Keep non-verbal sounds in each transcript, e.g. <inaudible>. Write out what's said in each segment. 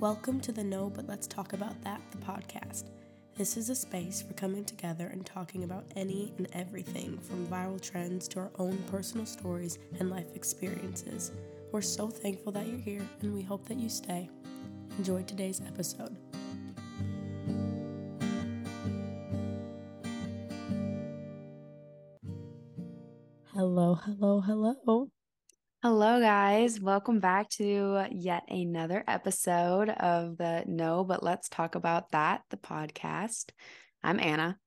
Welcome to the No But Let's Talk About That, the podcast. This is a space for coming together and talking about any and everything from viral trends to our own personal stories and life experiences. We're so thankful that you're here and we hope that you stay. Enjoy today's episode. Hello, hello, hello. Hello, guys. Welcome back to yet another episode of the No, but let's talk about that, the podcast. I'm Ana.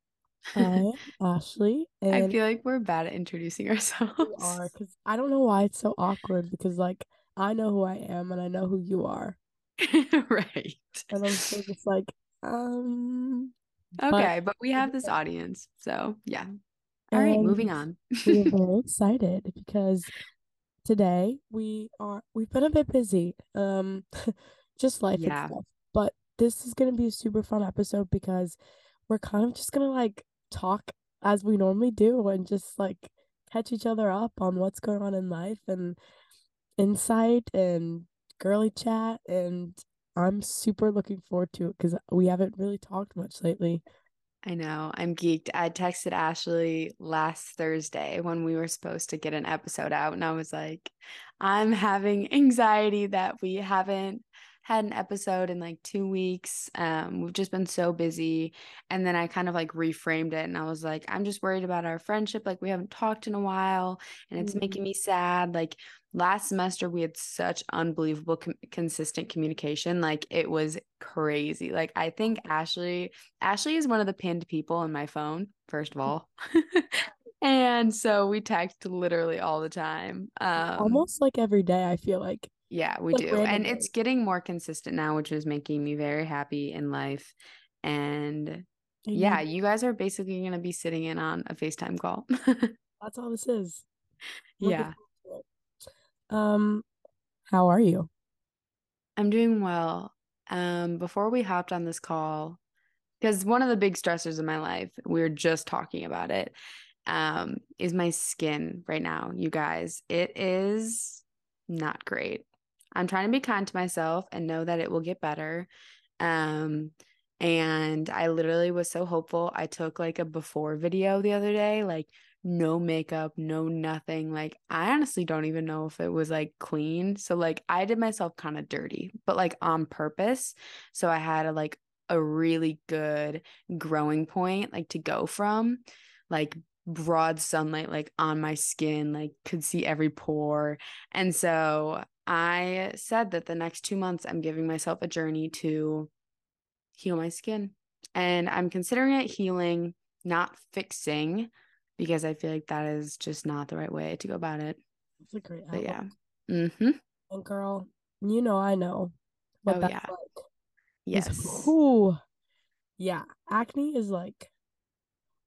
Hi, <laughs> Ashley. I feel like we're bad at introducing <laughs> ourselves. we are because I don't know why it's so awkward because, like, I know who I am and I know who you are. <laughs> right. And I'm just like, um. Okay, but, but we have this audience. So, yeah. All right, moving on. we're very excited because today we are we've been a bit busy um <laughs> just life yeah. stuff but this is going to be a super fun episode because we're kind of just going to like talk as we normally do and just like catch each other up on what's going on in life and insight and girly chat and i'm super looking forward to it because we haven't really talked much lately I know. I'm geeked. I texted Ashley last Thursday when we were supposed to get an episode out, and I was like, I'm having anxiety that we haven't had an episode in like two weeks. Um, we've just been so busy. And then I kind of like reframed it and I was like, I'm just worried about our friendship. Like, we haven't talked in a while and it's mm-hmm. making me sad. Like, last semester we had such unbelievable com- consistent communication like it was crazy like i think ashley ashley is one of the pinned people in my phone first of all <laughs> and so we text literally all the time um almost like every day i feel like yeah we do and it's getting more consistent now which is making me very happy in life and mm-hmm. yeah you guys are basically going to be sitting in on a facetime call <laughs> that's all this is yeah um, how are you? I'm doing well. Um, before we hopped on this call, because one of the big stressors in my life, we were just talking about it, um, is my skin right now, you guys. It is not great. I'm trying to be kind to myself and know that it will get better. Um, and I literally was so hopeful. I took like a before video the other day, like no makeup, no nothing. Like, I honestly don't even know if it was like clean. So, like, I did myself kind of dirty, but like on purpose. So, I had a like a really good growing point, like to go from, like, broad sunlight, like on my skin, like, could see every pore. And so, I said that the next two months, I'm giving myself a journey to heal my skin. And I'm considering it healing, not fixing because I feel like that is just not the right way to go about it. It's a great but yeah. Mm-hmm. And girl, you know I know what oh, that's yeah. like. Yes. Ooh. Yeah. Acne is like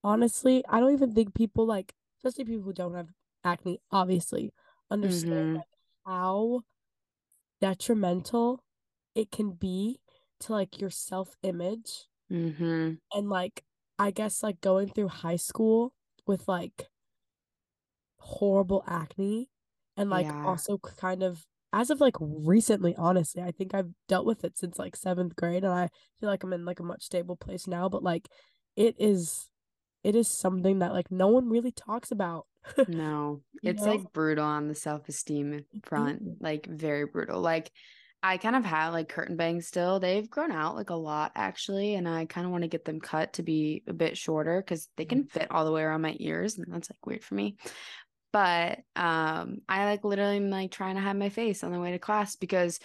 honestly, I don't even think people like especially people who don't have acne, obviously, understand mm-hmm. like, how detrimental it can be to like your self image. Mm-hmm. And like I guess like going through high school with like horrible acne and like yeah. also kind of as of like recently honestly i think i've dealt with it since like seventh grade and i feel like i'm in like a much stable place now but like it is it is something that like no one really talks about no <laughs> it's know? like brutal on the self-esteem front mm-hmm. like very brutal like I kind of have like curtain bangs still. They've grown out like a lot actually, and I kind of want to get them cut to be a bit shorter because they can fit all the way around my ears, and that's like weird for me. But um, I like literally am like trying to hide my face on the way to class because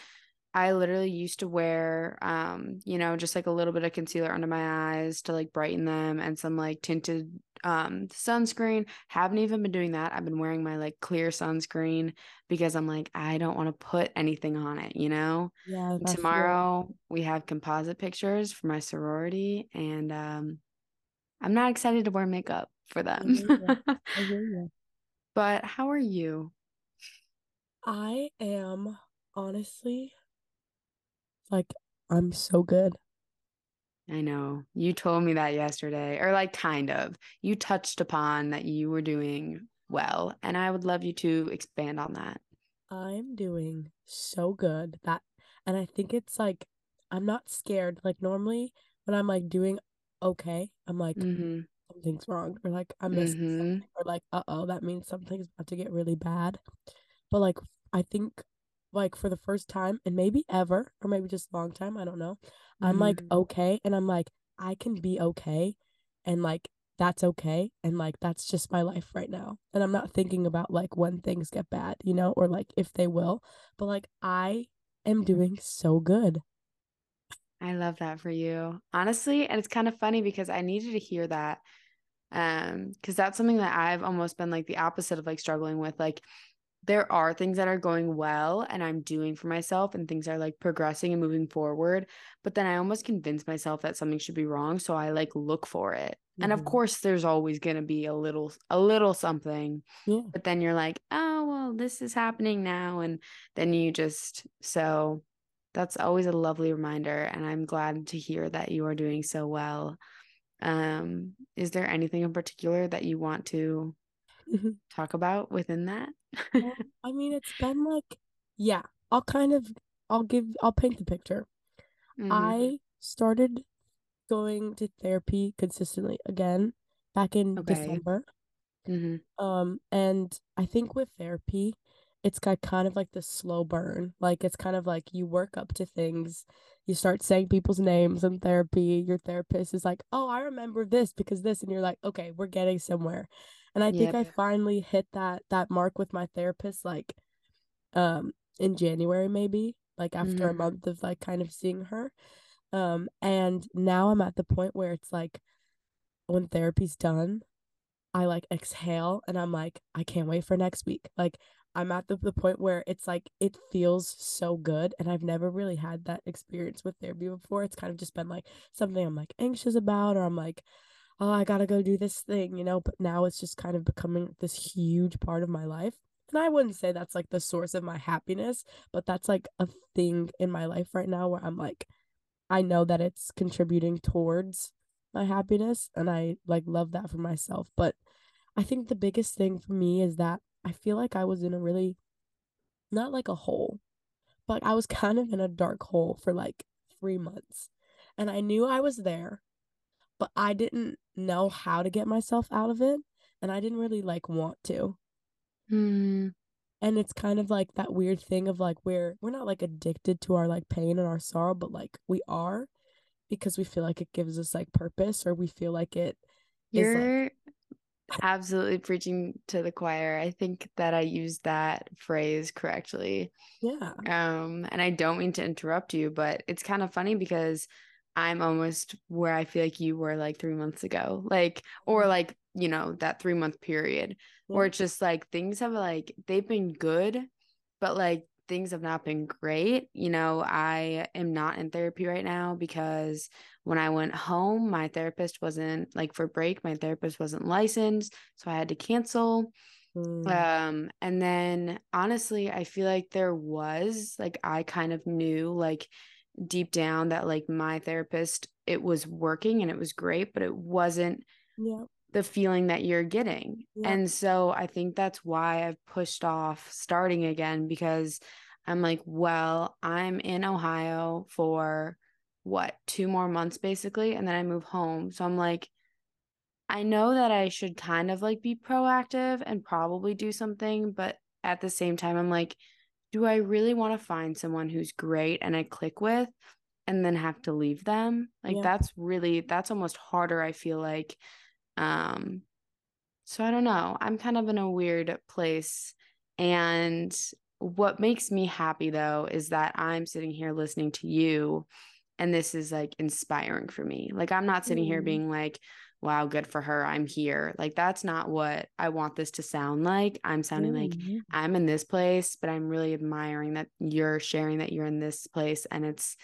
I literally used to wear, um, you know, just like a little bit of concealer under my eyes to like brighten them and some like tinted um sunscreen. Haven't even been doing that. I've been wearing my like clear sunscreen because I'm like, I don't want to put anything on it, you know? Yeah. Tomorrow we have composite pictures for my sorority and um I'm not excited to wear makeup for them. <laughs> but how are you? I am honestly like, I'm so good. I know. You told me that yesterday, or like kind of. You touched upon that you were doing well, and I would love you to expand on that. I'm doing so good that, and I think it's like I'm not scared. Like normally when I'm like doing okay, I'm like mm-hmm. something's wrong or like I missed mm-hmm. something or like uh oh that means something's about to get really bad. But like I think like for the first time and maybe ever or maybe just a long time, I don't know. Mm-hmm. I'm like mm-hmm. okay and I'm like I can be okay and like that's okay and like that's just my life right now and i'm not thinking about like when things get bad you know or like if they will but like i am doing so good i love that for you honestly and it's kind of funny because i needed to hear that um because that's something that i've almost been like the opposite of like struggling with like there are things that are going well and I'm doing for myself and things are like progressing and moving forward. But then I almost convince myself that something should be wrong. So I like look for it. Mm-hmm. And of mm-hmm. course there's always gonna be a little a little something. Yeah. But then you're like, oh well, this is happening now. And then you just so that's always a lovely reminder. And I'm glad to hear that you are doing so well. Um, is there anything in particular that you want to talk about within that? um, I mean, it's been like, yeah, I'll kind of, I'll give, I'll paint the picture. Mm-hmm. I started going to therapy consistently again back in okay. December. Mm-hmm. Um, and I think with therapy, it's got kind of like the slow burn. Like it's kind of like you work up to things. You start saying people's names in therapy. Your therapist is like, "Oh, I remember this because this," and you're like, "Okay, we're getting somewhere." And I think I finally hit that that mark with my therapist like um in January maybe, like after mm-hmm. a month of like kind of seeing her. Um and now I'm at the point where it's like when therapy's done, I like exhale and I'm like I can't wait for next week. Like I'm at the, the point where it's like it feels so good and I've never really had that experience with therapy before. It's kind of just been like something I'm like anxious about or I'm like oh, I gotta go do this thing, you know, but now it's just kind of becoming this huge part of my life. And I wouldn't say that's like the source of my happiness, but that's like a thing in my life right now where I'm like, I know that it's contributing towards my happiness and I like love that for myself. But I think the biggest thing for me is that I feel like I was in a really, not like a hole, but I was <laughs> kind of in a dark hole for like three months. And I knew I was there but I didn't know how to get myself out of it and I didn't really like want to. Mm. And it's kind of like that weird thing of like we're we're not like addicted to our like pain and our sorrow, but like we are because we feel like it gives us like purpose or we feel like it You're like... absolutely preaching to the choir. I think that I used that phrase correctly. Yeah. Um and I don't mean to interrupt you, but it's kind of funny because I'm almost where I feel like you were like three months ago, like, or mm-hmm. like, you know, that three month period yeah. where it's just like things have like, they've been good, but like things have not been great. You know, I am not in therapy right now because when I went home, my therapist wasn't like for break, my therapist wasn't licensed. So I had to cancel. Mm. Um, and then honestly, I feel like there was like, I kind of knew like, deep down that like my therapist it was working and it was great but it wasn't yeah. the feeling that you're getting yeah. and so i think that's why i've pushed off starting again because i'm like well i'm in ohio for what two more months basically and then i move home so i'm like i know that i should kind of like be proactive and probably do something but at the same time i'm like do I really want to find someone who's great and I click with and then have to leave them? Like yeah. that's really that's almost harder I feel like um so I don't know. I'm kind of in a weird place and what makes me happy though is that I'm sitting here listening to you and this is like inspiring for me. Like I'm not sitting mm. here being like wow, good for her. I'm here. Like, that's not what I want this to sound like. I'm sounding mm-hmm. like I'm in this place, but I'm really admiring that you're sharing that you're in this place and it's,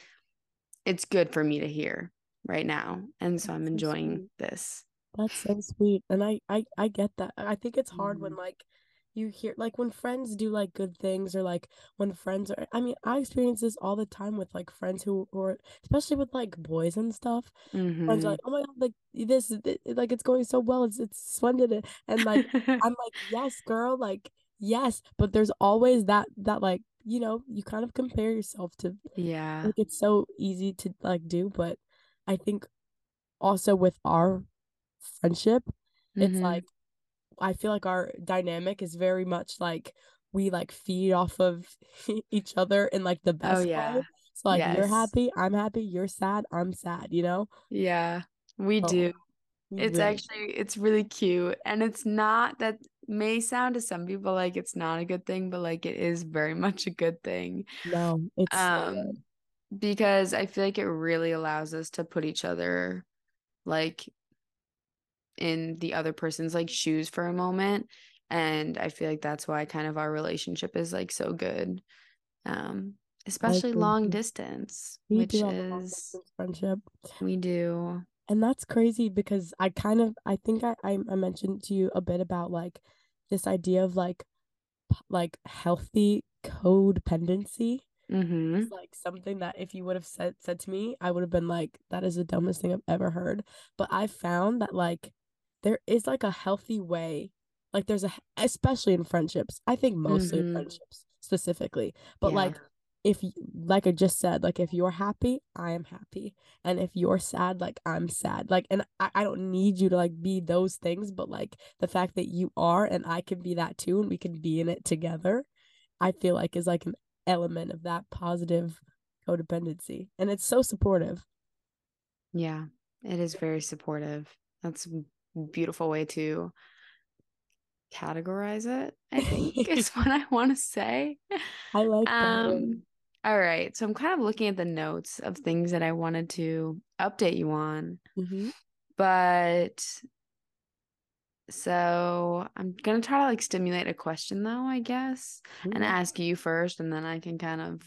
it's good for me to hear right now. And so that's I'm enjoying so this. That's so sweet. And I, I, I get that. I think it's hard mm-hmm. when like you hear like when friends do like good things or like when friends are i mean i experience this all the time with like friends who or especially with like boys and stuff mm-hmm. friends are like mm-hmm. oh my god like this like it's going so well it's it's splendid and like <laughs> i'm like yes girl like yes but there's always that that like you know, you kind of compare yourself to yeah. Like it's so easy to like do, but I think also with our friendship, mm-hmm. it's like I feel like our dynamic is very much like we like feed off of <laughs> each other in like the oh, best oh, yeah. way. So like yes. you're happy, I'm happy, you're sad, I'm sad, you know? Yeah. We oh, do. We it's really actually it's really cute and it's not that may sound to some people like it's not a good thing, but like it is very <laughs> much a good thing. No, it's um so because I feel like it really allows us to put each other like in the other person's like shoes for a moment and i feel like that's why kind of our relationship is like so good um especially long distance we which is friendship. We do. And that's crazy because i kind of i think I, I i mentioned to you a bit about like this idea of like like healthy codependency mm-hmm. It's like something that if you would have said said to me i would have been like that is the dumbest thing i've ever heard. But i found that like there is like a healthy way like there's a especially in friendships i think mostly mm-hmm. friendships specifically but yeah. like if like i just said like if you're happy i am happy and if you're sad like i'm sad like and I, I don't need you to like be those things but like the fact that you are and i can be that too and we can be in it together i feel like is like an element of that positive codependency and it's so supportive yeah it is very supportive that's beautiful way to categorize it i think <laughs> is what i want to say i like um that. all right so i'm kind of looking at the notes of things that i wanted to update you on mm-hmm. but so i'm gonna try to like stimulate a question though i guess mm-hmm. and ask you first and then i can kind of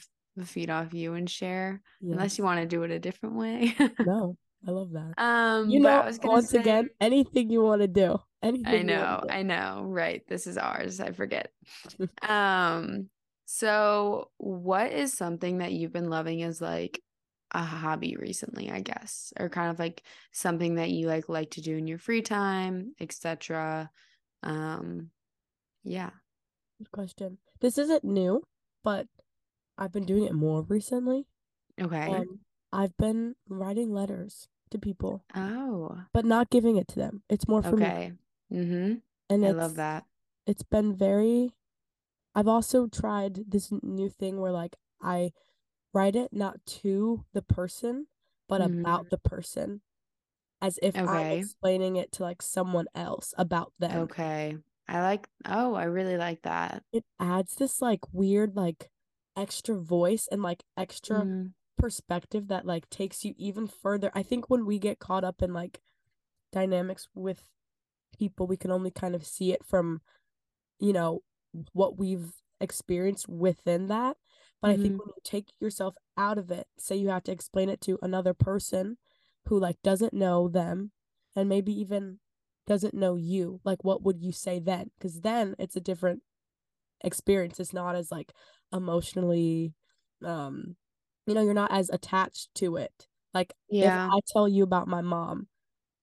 feed off you and share yes. unless you want to do it a different way <laughs> no I love that. Um, you know, once say, again, anything you want to do. Anything I know, I know. Right. This is ours. I forget. <laughs> um, so what is something that you've been loving as like a hobby recently, I guess, or kind of like something that you like like to do in your free time, etc. Um, yeah. Good question. This isn't new, but I've been doing it more recently. Okay. Um, I've been writing letters to people. Oh. But not giving it to them. It's more for okay. me. Mm-hmm. And I love that. It's been very I've also tried this new thing where like I write it not to the person, but mm-hmm. about the person. As if okay. I'm explaining it to like someone else about them. Okay. I like oh, I really like that. It adds this like weird like extra voice and like extra mm-hmm perspective that like takes you even further. I think when we get caught up in like dynamics with people, we can only kind of see it from, you know, what we've experienced within that. But mm-hmm. I think mm-hmm. when you take yourself out of it, say you have to explain it to another person who like doesn't know them and maybe even doesn't know you, like what would you say then? Because then it's a different experience. It's not as like emotionally um you know, you're not as attached to it. Like yeah. if I tell you about my mom,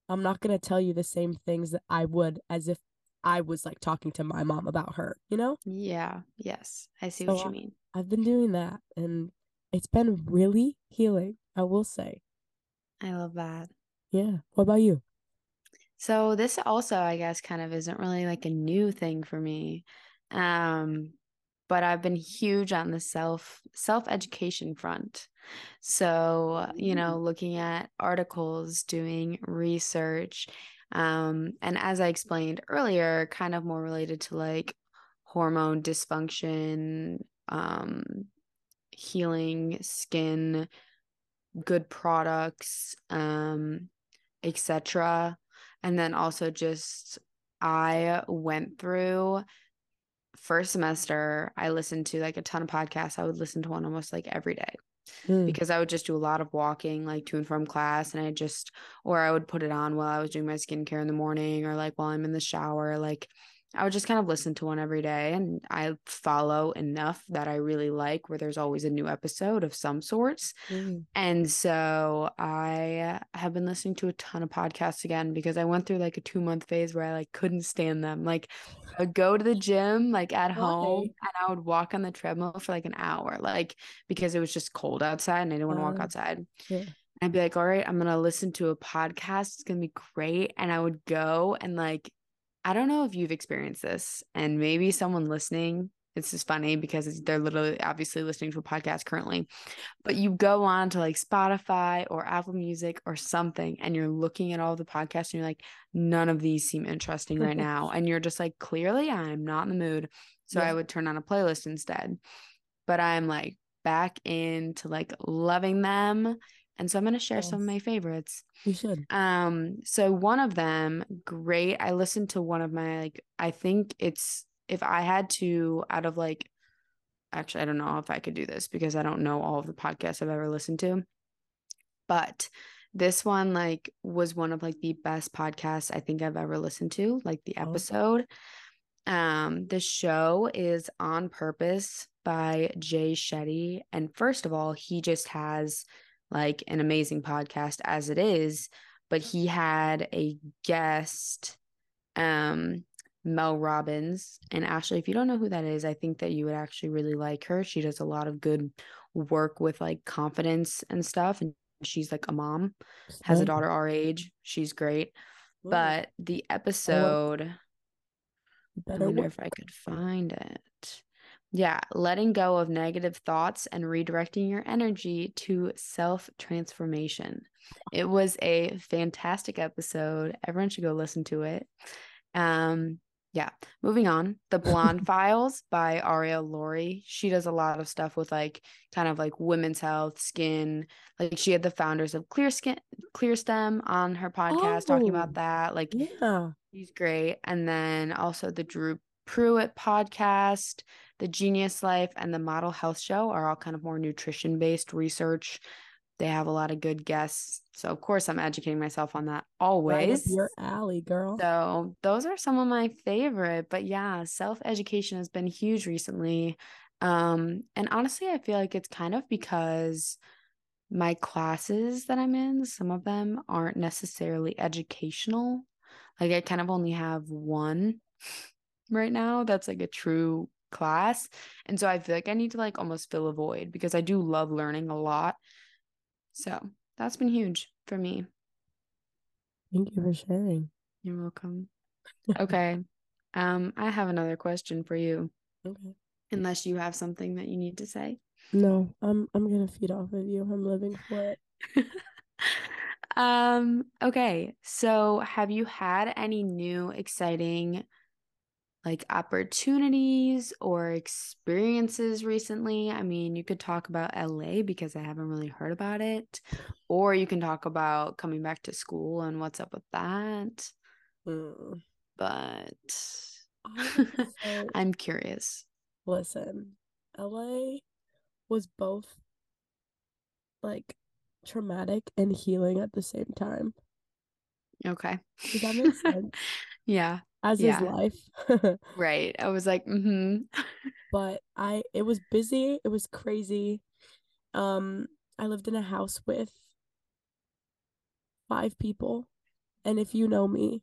I'm not going to tell you the same things that I would as if I was like talking to my mom about her, you know? Yeah. Yes. I see so what you mean. I've been doing that and it's been really healing, I will say. I love that. Yeah. What about you? So this also I guess kind of isn't really like a new thing for me. Um but I've been huge on the self self education front. So, you know, mm. looking at articles, doing research, um, and as I explained earlier, kind of more related to like hormone dysfunction, um, healing skin, good products, um, etc. And then also just I went through first semester, I listened to like a ton of podcasts. I would listen to one almost like every day mm. because I would just do a lot of walking, like to and from class. And I just, or I would put it on while I was doing my skincare in the morning or like while I'm in the shower. Like I would just kind of listen to one every day. And I follow enough that I really like where there's always a new episode of some sorts. Mm. And so I have been listening to a ton of podcasts again because I went through like a two month phase where I like couldn't stand them. Like I would go to the gym like at home and I would walk on the treadmill for like an hour, like because it was just cold outside and I didn't want to walk uh, outside. Yeah. I'd be like, all right, I'm gonna listen to a podcast. It's gonna be great. And I would go and like I don't know if you've experienced this, and maybe someone listening. This is funny because they're literally obviously listening to a podcast currently, but you go on to like Spotify or Apple Music or something, and you're looking at all the podcasts, and you're like, none of these seem interesting right now, <laughs> and you're just like, clearly, I'm not in the mood, so yeah. I would turn on a playlist instead. But I'm like back into like loving them and so I'm going to share yes. some of my favorites. You should. Um so one of them great. I listened to one of my like I think it's if I had to out of like actually I don't know if I could do this because I don't know all of the podcasts I've ever listened to. But this one like was one of like the best podcasts I think I've ever listened to, like the oh. episode. Oh. Um the show is On Purpose by Jay Shetty and first of all, he just has like an amazing podcast as it is, but he had a guest, um, Mel Robbins. And Ashley, if you don't know who that is, I think that you would actually really like her. She does a lot of good work with like confidence and stuff. And she's like a mom, has a daughter our age. She's great. But the episode, I wonder if I could find it. Yeah, letting go of negative thoughts and redirecting your energy to self transformation. It was a fantastic episode. Everyone should go listen to it. Um, yeah, moving on. The Blonde <laughs> Files by Arielle Lorre. She does a lot of stuff with like kind of like women's health, skin. Like she had the founders of Clear Skin, Clear Stem on her podcast oh, talking about oh, that. Like, yeah, she's great. And then also the Dhru Purohit podcast, The Genius Life, and the Model Health Show are all kind of more nutrition based research. They have a lot of good guests. So, of course, I'm educating myself on that always. Right your alley, girl. So, those are some of my favorite. But yeah, self education has been huge recently. Um, and honestly, I feel like it's kind of because my classes that I'm in, some of them aren't necessarily educational. Like, I kind of only have one right now that's like a true class. And so I feel like I need to like almost fill a void because I do love learning a lot. So that's been huge for me. Thank you for sharing. You're welcome. okay. um, I have another question for you. Okay. Unless you have something that you need to say. No, I'm I'm gonna feed off of you. I'm living for it. <laughs> um, okay. So have you had any new exciting like opportunities or experiences recently? I mean, you could talk about LA because I haven't really heard about it, or you can talk about coming back to school and what's up with that. Mm. But <laughs> I'm curious. Listen, LA was both like traumatic and healing at the same time. Okay. Does that make sense? <laughs> yeah as yeah. is life. <laughs> right. I was like, mm-hmm. <laughs> but I it was busy, it was crazy. Um, I lived in a house with five people. And if you know me,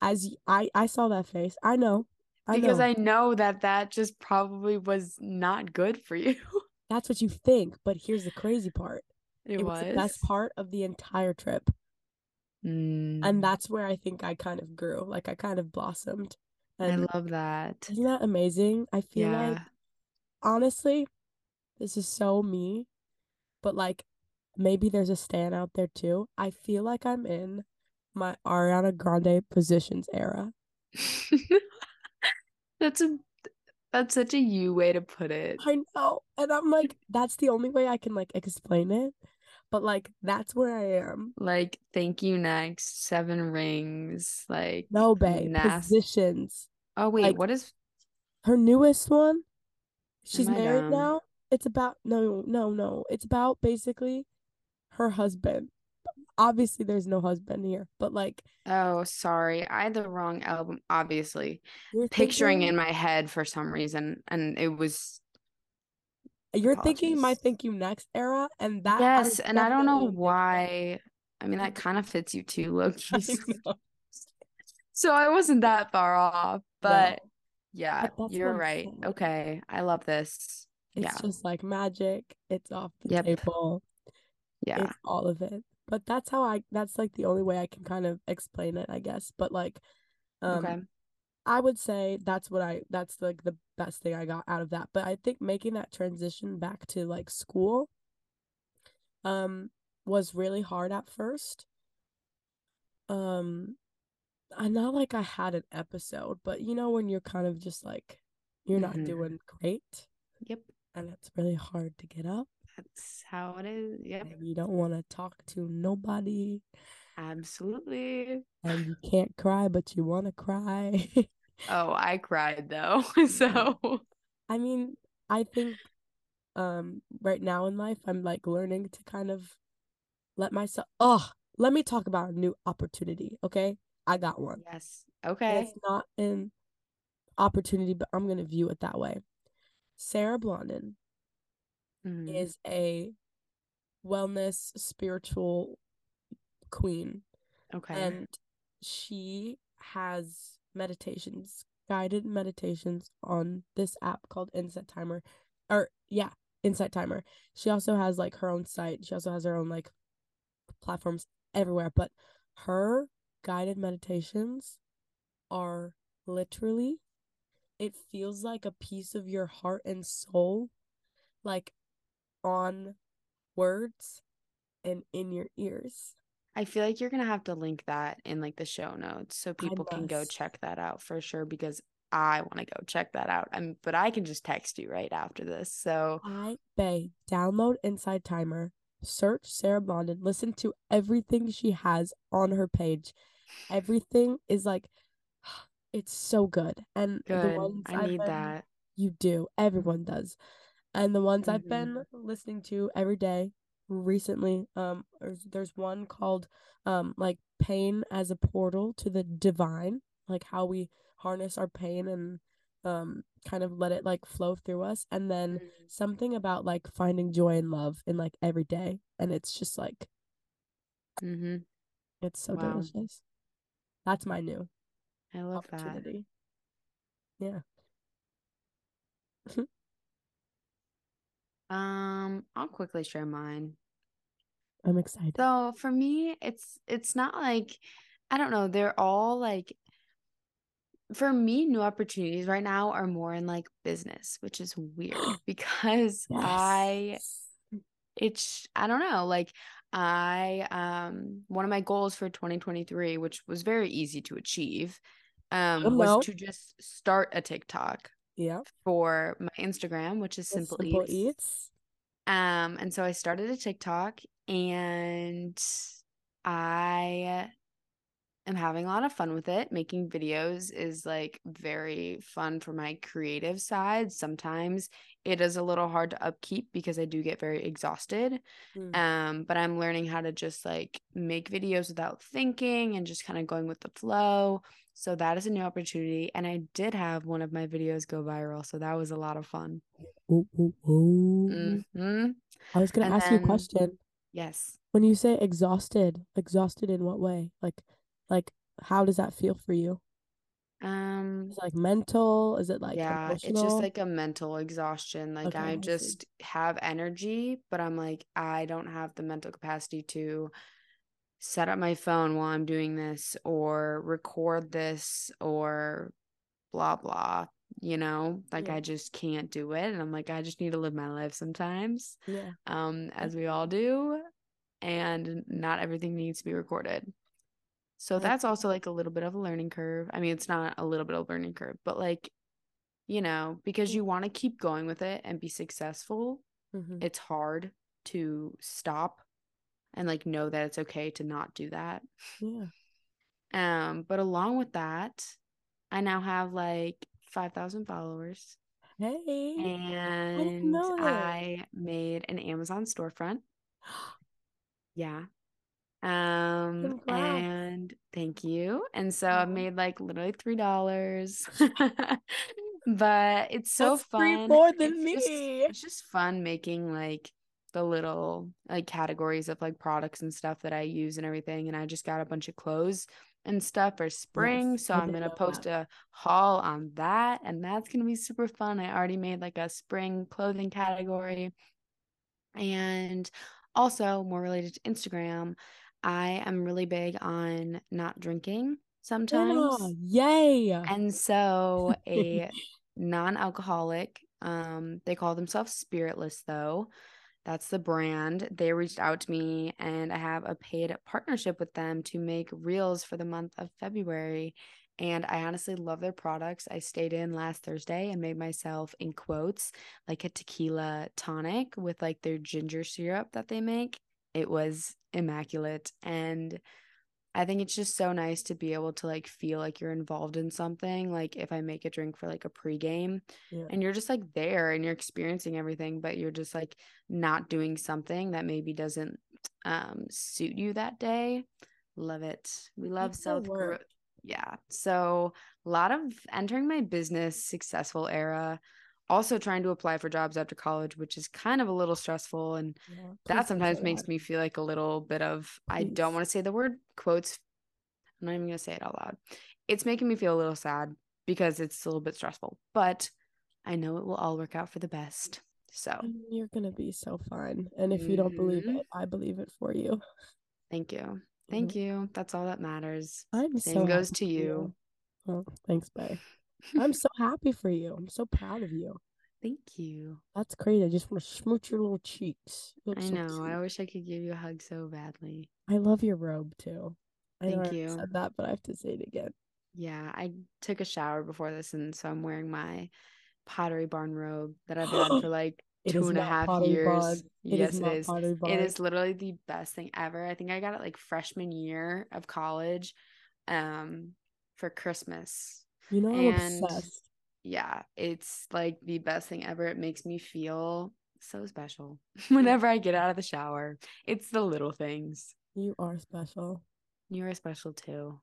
as I I saw that face. I know. I because know. I know that that just probably was not good for you. <laughs> That's what you think, but here's the crazy part. It, it was. was the best part of the entire trip. Mm. And that's where I think I kind of grew. Like I kind of blossomed. And I love that. Isn't that amazing? I feel yeah. like honestly, this is so me, but like maybe there's a stand out there too. I feel like I'm in my Ariana Grande positions era. <laughs> that's a that's such a you way to put it. I know. And I'm like, that's the only way I can like explain it but like that's where I am. Like, thank you next, seven rings, like no babe nas- positions. Oh wait, like, what is her newest one? She's married dumb? now. It's about no, no, no. It's about basically her husband. obviously there's no husband here, but like Oh, sorry. I had the wrong album, obviously. Picturing thinking, in my head for some reason, and it was You're apologies. thinking my Thank You Next era, and that Yes, and I don't know why. I mean, that kind of fits you too, <laughs> Loki. so I wasn't that far off, but no. yeah, but you're right. Saying. Okay. I love this. It's yeah. just like magic. It's off the yep. table. Yeah. It's all of it. But that's how I that's like the only way I can kind of explain it, I guess. But like um okay. I would say that's what I that's like the best thing I got out of that. But I think making that transition back to like school um was really hard at first. Um I not like I had an episode, but you know when you're kind of just like you're mm-hmm. not doing great. Yep. And it's really hard to get up. That's how it is. Yep. And you don't want to talk to nobody. Absolutely. And you can't cry, but you want to cry. <laughs> oh, I cried though. <laughs> so I mean, I think um right now in life I'm like learning to kind of let myself oh let me talk about a new opportunity, okay? I got one. Yes. Okay. it's not an opportunity, but I'm gonna view it that way. Sarah Blondin mm-hmm. is a wellness spiritual queen. Okay. And she has meditations, guided meditations on this app called Insight Timer. Or yeah, Insight Timer. She also has like her own site. She also has her own like platforms everywhere, but her guided meditations are literally it feels like a piece of your heart and soul like on words and in your ears. I feel like you're gonna have to link that in like the show notes so people can go check that out for sure because I want to go check that out. I mean, but I can just text you right after this. So I beg, download Insight Timer, search Sarah Blondin, listen to everything she has on her page. Everything is like <sighs> it's so good. And good. the ones I I've need been, that. You do. Everyone does and the ones mm-hmm. I've been listening to every day recently um there's, there's one called um like pain as a portal to the divine like how we harness our pain and um kind of let it like flow through us and then mm-hmm. something about like finding joy and love in like every day and it's just like mm-hmm. it's so wow. delicious that's my new i love opportunity. that yeah <laughs> Um, I'll quickly share mine. I'm excited. So for me, it's it's not like I don't know, they're all like for me, new opportunities right now are more in like business, which is weird <gasps> because yes. I it's I don't know, like I um one of my goals for 2023, which was very easy to achieve, um was to just start a TikTok yeah. for my instagram which is simple, simple eats. eats. Um and so i started a tiktok and i am having a lot of fun with it. Making videos is like very fun for my creative side. Sometimes it is a little hard to upkeep because i do get very exhausted mm. um but i'm learning how to just like make videos without thinking and just kind of going with the flow so that is a new opportunity. And I did have one of my videos go viral. So that was a lot of fun. Ooh, ooh, ooh. Mm-hmm. I was going to ask then, you a question. Yes. When you say exhausted, exhausted in what way? Like, like, how does that feel for you? Um, like mental? Is it like yeah? Emotional? It's just like a mental exhaustion. Like okay, I just have energy, but I'm like I don't have the mental capacity to set up my phone while I'm doing this or record this or blah blah you know like yeah. i just can't do it and i'm like i just need to live my life sometimes yeah um as we all do and not everything needs to be recorded so that's also like a little bit of a learning curve i mean it's not a little bit of a learning curve but like you know because you want to keep going with it and be successful mm-hmm. it's hard to stop and like know that it's okay to not do that. Yeah. Um, but along with that, I now have like 5,000 followers. Hey. And I, I made an Amazon storefront. <gasps> yeah. Um Congrats. and thank you. And so I made like literally three dollars. <laughs> <laughs> but it's so That's fun. more than it's me. Just, it's just fun making like the little like categories of like products and stuff that I use and everything. And I just got a bunch of clothes and stuff for spring. Yes, so I'm gonna post that. a haul on that, and that's gonna be super fun. I already made like a spring clothing category. And also more related to Instagram, I am really big on not drinking sometimes. Yeah, yay. And so <laughs> a non-alcoholic, um, they call themselves spiritless though. That's the brand. They reached out to me and I have a paid partnership with them to make reels for the month of February. And I honestly love their products. I stayed in last Thursday and made myself, in quotes, like a tequila tonic with like their ginger syrup that they make. It was immaculate. And I think it's just so nice to be able to like feel like you're involved in something. Like if I make a drink for like a pregame yeah. and you're just like there and you're experiencing everything, but you're just like not doing something that maybe doesn't um suit you that day. Love it. We love self growth. Yeah. So a lot of entering my business successful era also trying to apply for jobs after college, which is kind of a little stressful. And yeah, that sometimes makes me feel like a little bit of. I don't want to say the word quotes. I'm not even going to say it out loud. It's making me feel a little sad because it's a little bit stressful, but I know it will all work out for the best. So you're going to be so fine. And if mm-hmm. you don't believe mm-hmm. it, I believe it for you. Thank you. Thank mm-hmm. you. That's all that matters. I'm Same so goes to you. you. Oh, thanks, Bay. I'm so <laughs> happy for you. I'm so proud of you. Thank you. That's great. I just want to smooch your little cheeks. I so know. Cute. I wish I could give you a hug so badly. I love your robe too. I Thank you. I said that, but I have to say it again. Yeah, I took a shower before this, and so I'm wearing my Pottery Barn robe that I've had <gasps> for like two and a half years. Yes, is it is. It is literally the best thing ever. I think I got it like freshman year of college, um, for Christmas. You know, I'm obsessed. Yeah, it's like the best thing ever. It makes me feel so special <laughs> whenever I get out of the shower. It's the little things. You are special. You are special too.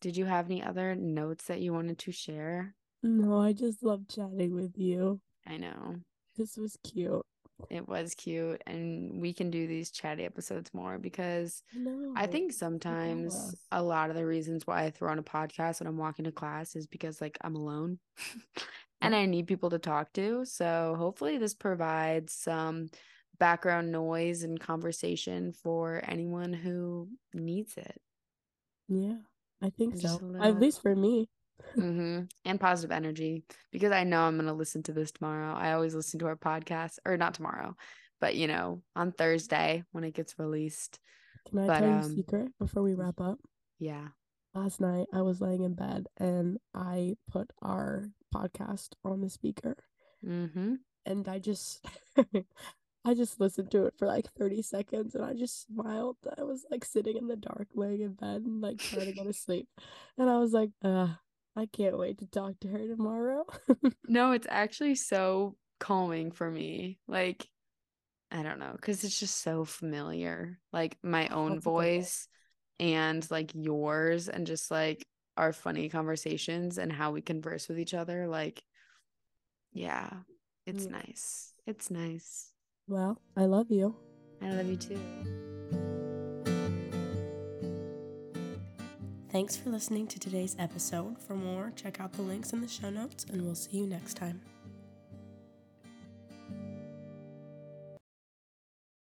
Did you have any other notes that you wanted to share? No, I just love chatting with you. I know. This was cute. It was cute. And we can do these chatty episodes more because no, I think sometimes a lot of the reasons why I throw on a podcast when I'm walking to class is because like I'm alone <laughs> and I need people to talk to. So hopefully this provides some background noise and conversation for anyone who needs it. Yeah, I think so. At least for me mm-hmm. and positive energy because I know I'm going to listen to this tomorrow. I always listen to our podcast, or not tomorrow, but you know, on Thursday when it gets released. Can I but, tell you um, a secret before we wrap up? Yeah. Last night I was laying in bed and I put our podcast on the speaker. Mm-hmm. And I just <laughs> I just listened to it for like 30 seconds and I just smiled. I was like sitting in the dark laying in bed and like trying to go to <laughs> sleep. And I was like, uh, I can't wait to talk to her tomorrow. <laughs> no, it's actually so calming for me. Like, I don't know, because it's just so familiar. Like my oh, own That's voice and like yours, and just like our funny conversations and how we converse with each other. Like, yeah, it's yeah. nice. It's nice. Well, I love you. I love you too. Thanks for listening to today's episode. For more, check out the links in the show notes, and we'll see you next time.